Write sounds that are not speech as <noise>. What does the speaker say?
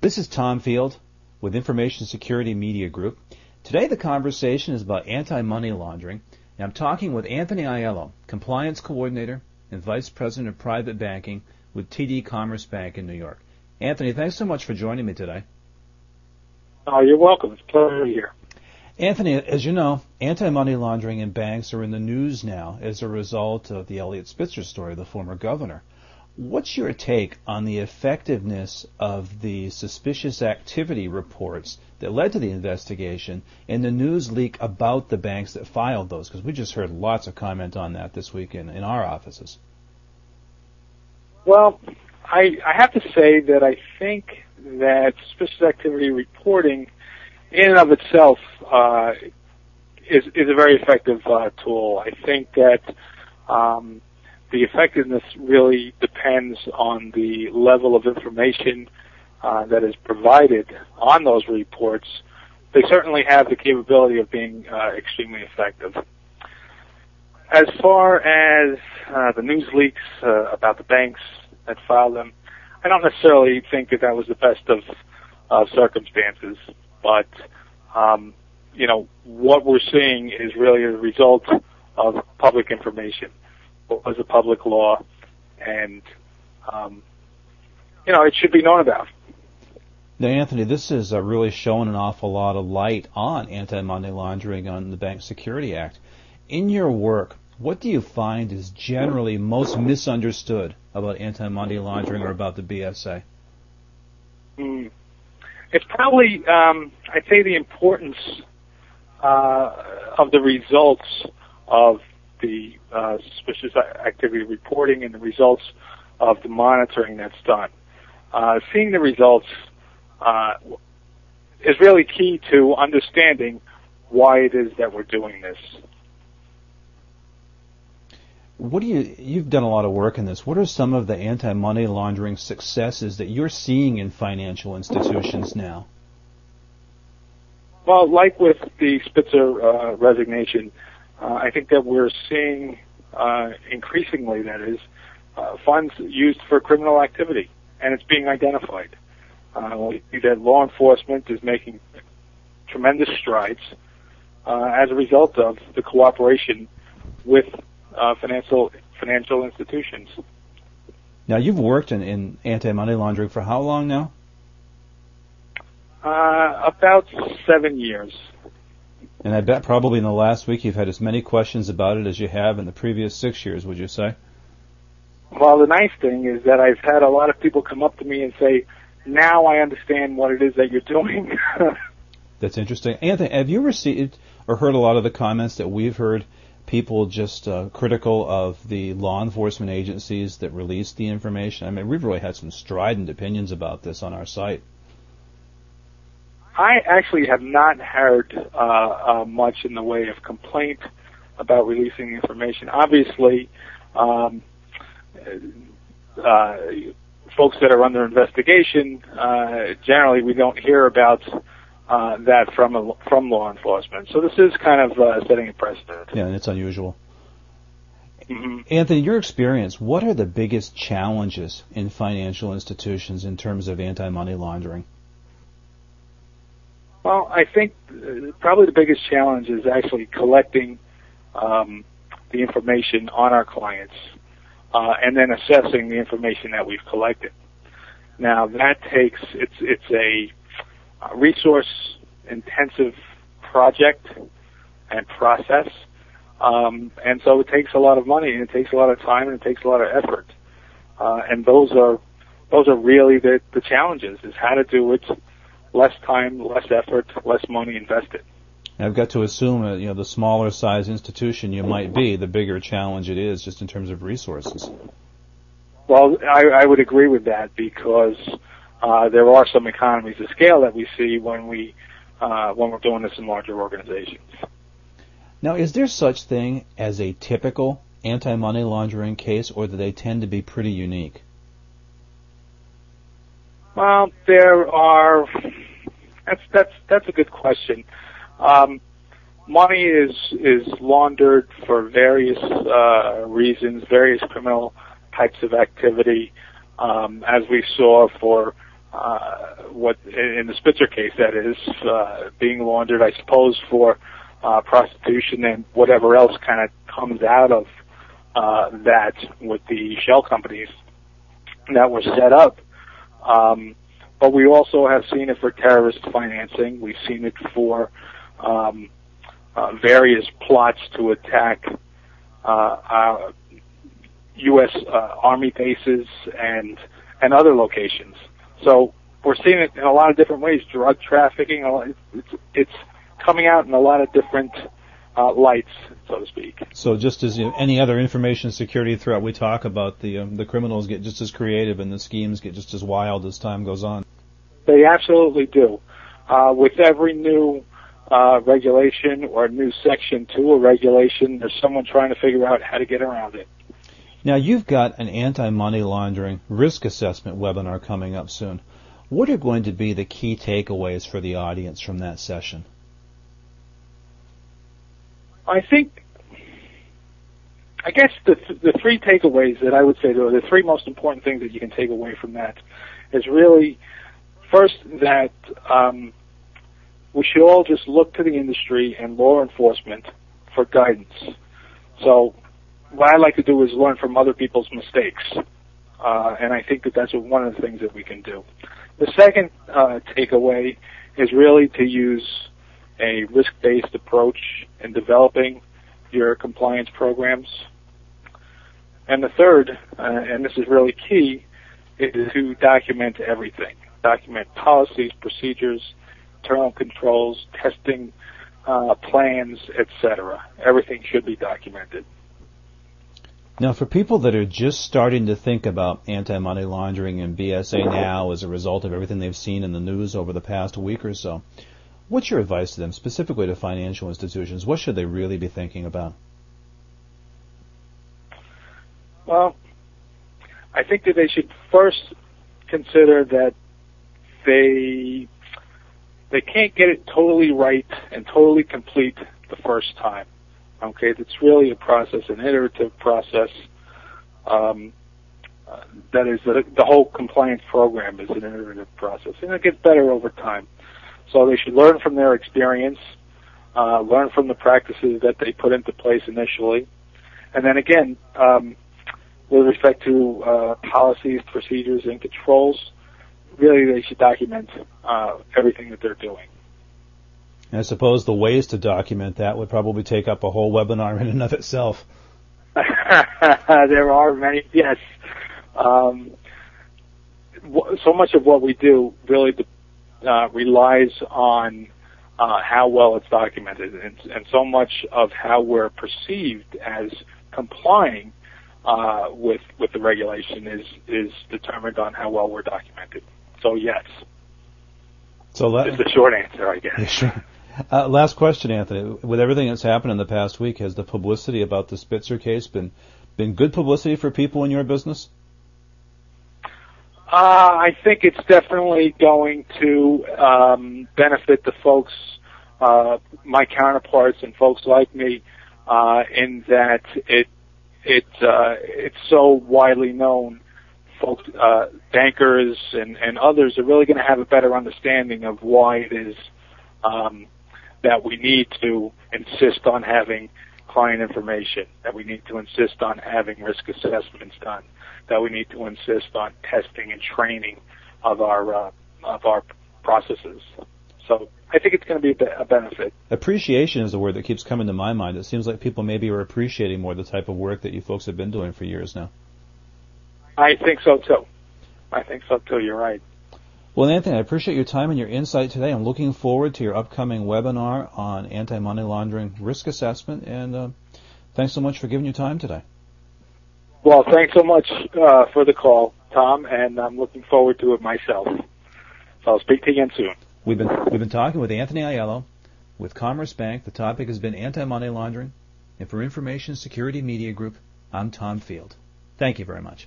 This is Tom Field with Information Security Media Group. Today the conversation is about anti-money laundering, and I'm talking with Anthony Aiello, Compliance Coordinator and Vice President of Private Banking with TD Commerce Bank in New York. Anthony, thanks so much for joining me today. Oh, you're welcome. It's a pleasure to be here. Anthony, as you know, anti-money laundering in banks are in the news now as a result of the Eliot Spitzer story, the former governor. What's your take on the effectiveness of the suspicious activity reports that led to the investigation and the news leak about the banks that filed those? Because we just heard lots of comment on that this week in, in our offices. Well, I, I have to say that I think that suspicious activity reporting in and of itself uh, is, is a very effective uh, tool. I think that um, the effectiveness really depends on the level of information uh, that is provided on those reports. They certainly have the capability of being uh, extremely effective. As far as uh, the news leaks uh, about the banks that filed them, I don't necessarily think that that was the best of circumstances, but um, you know what we're seeing is really a result of public information was a public law, and um, you know it should be known about. Now, Anthony, this is uh, really showing an awful lot of light on anti-money laundering on the Bank Secrecy Act. In your work, what do you find is generally most misunderstood about anti-money laundering or about the BSA? Mm. It's probably, um, I'd say, the importance uh, of the results of the uh, suspicious activity reporting and the results of the monitoring that's done. Uh, seeing the results uh, is really key to understanding why it is that we're doing this. What do you you've done a lot of work in this. What are some of the anti-money laundering successes that you're seeing in financial institutions now? Well, like with the Spitzer uh, resignation, uh, I think that we're seeing uh, increasingly, that is, uh, funds used for criminal activity, and it's being identified. Uh, we see that law enforcement is making tremendous strides uh, as a result of the cooperation with uh, financial financial institutions. Now, you've worked in, in anti-money laundering for how long now? Uh, about seven years. And I bet probably in the last week you've had as many questions about it as you have in the previous six years, would you say? Well, the nice thing is that I've had a lot of people come up to me and say, now I understand what it is that you're doing. <laughs> That's interesting. Anthony, have you received or heard a lot of the comments that we've heard people just uh, critical of the law enforcement agencies that released the information? I mean, we've really had some strident opinions about this on our site. I actually have not heard uh, uh, much in the way of complaint about releasing information. Obviously, um, uh, folks that are under investigation, uh, generally we don't hear about uh, that from a, from law enforcement. So this is kind of uh, setting a precedent. Yeah, and it's unusual. Mm-hmm. Anthony, your experience, what are the biggest challenges in financial institutions in terms of anti-money laundering? Well, I think uh, probably the biggest challenge is actually collecting um, the information on our clients uh, and then assessing the information that we've collected. Now that takes it's it's a, a resource intensive project and process, um, and so it takes a lot of money and it takes a lot of time and it takes a lot of effort, uh, and those are those are really the the challenges is how to do it less time, less effort, less money invested. I've got to assume, uh, you know, the smaller size institution you might be, the bigger challenge it is, just in terms of resources. Well, I, I would agree with that because uh, there are some economies of scale that we see when we uh, when we're doing this in larger organizations. Now, is there such thing as a typical anti-money laundering case, or do they tend to be pretty unique? Well, there are. That's that's that's a good question. Um, money is is laundered for various uh, reasons, various criminal types of activity, um, as we saw for uh, what in the Spitzer case that is uh, being laundered, I suppose, for uh, prostitution and whatever else kind of comes out of uh, that with the shell companies that were set up. Um, but we also have seen it for terrorist financing. We've seen it for um, uh, various plots to attack uh, uh U.S. Uh, Army bases and and other locations. So we're seeing it in a lot of different ways. Drug trafficking, it's, it's coming out in a lot of different uh, lights, so to speak. So just as any other information security threat we talk about, the um, the criminals get just as creative and the schemes get just as wild as time goes on. They absolutely do. Uh, with every new uh, regulation or new section to a regulation, there's someone trying to figure out how to get around it. Now you've got an anti-money laundering risk assessment webinar coming up soon. What are going to be the key takeaways for the audience from that session? I think, I guess the the three takeaways that I would say, the three most important things that you can take away from that is really first that um, we should all just look to the industry and law enforcement for guidance. So what I like to do is learn from other people's mistakes. Uh, and I think that that's one of the things that we can do. The second uh, takeaway is really to use a risk-based approach in developing your compliance programs. And the third, uh, and this is really key, is to document everything. Document policies, procedures, internal controls, testing uh, plans, etc. Everything should be documented. Now, for people that are just starting to think about anti-money laundering and BSA now as a result of everything they've seen in the news over the past week or so, what's your advice to them, specifically to financial institutions? What should they really be thinking about? Well, I think that they should first consider that they they can't get it totally right and totally complete the first time. Okay, it's really a process, an iterative process. Um, uh, that is, the, the whole compliance program is an iterative process, and it gets better over time. So they should learn from their experience, uh, learn from the practices that they put into place initially, and then again, um, with respect to uh, policies, procedures, and controls, really they should document uh, everything that they're doing. I suppose the ways to document that would probably take up a whole webinar in and of itself. <laughs> there are many, yes. Um, so much of what we do really uh, relies on uh, how well it's documented, and, and, so much of how we're perceived as complying uh, with with the regulation is is determined on how well we're documented. So yes. So that is the short answer, I guess. Yeah, sure. Uh, last question, Anthony. With everything that's happened in the past week, has the publicity about the Spitzer case been been good publicity for people in your business? Uh, I think it's definitely going to um, benefit the folks, uh, my counterparts, and folks like me, uh, in that it it uh, it's so widely known. Folks, uh, bankers, and, and others are really going to have a better understanding of why it is um, that we need to insist on having client information, that we need to insist on having risk assessments done, that we need to insist on testing and training of our uh, of our processes. So I think it's going to be a benefit. Appreciation is the word that keeps coming to my mind. It seems like people maybe are appreciating more the type of work that you folks have been doing for years now. I think so too. I think so too. You're right. Well, Anthony, I appreciate your time and your insight today. I'm looking forward to your upcoming webinar on anti-money laundering risk assessment, and uh, thanks so much for giving your time today. Well, thanks so much uh, for the call, Tom, and I'm looking forward to it myself. So I'll speak to you again soon. We've been we've been talking with Anthony Aiello with Commerce Bank. The topic has been anti-money laundering, and for Information Security Media Group, I'm Tom Field. Thank you very much.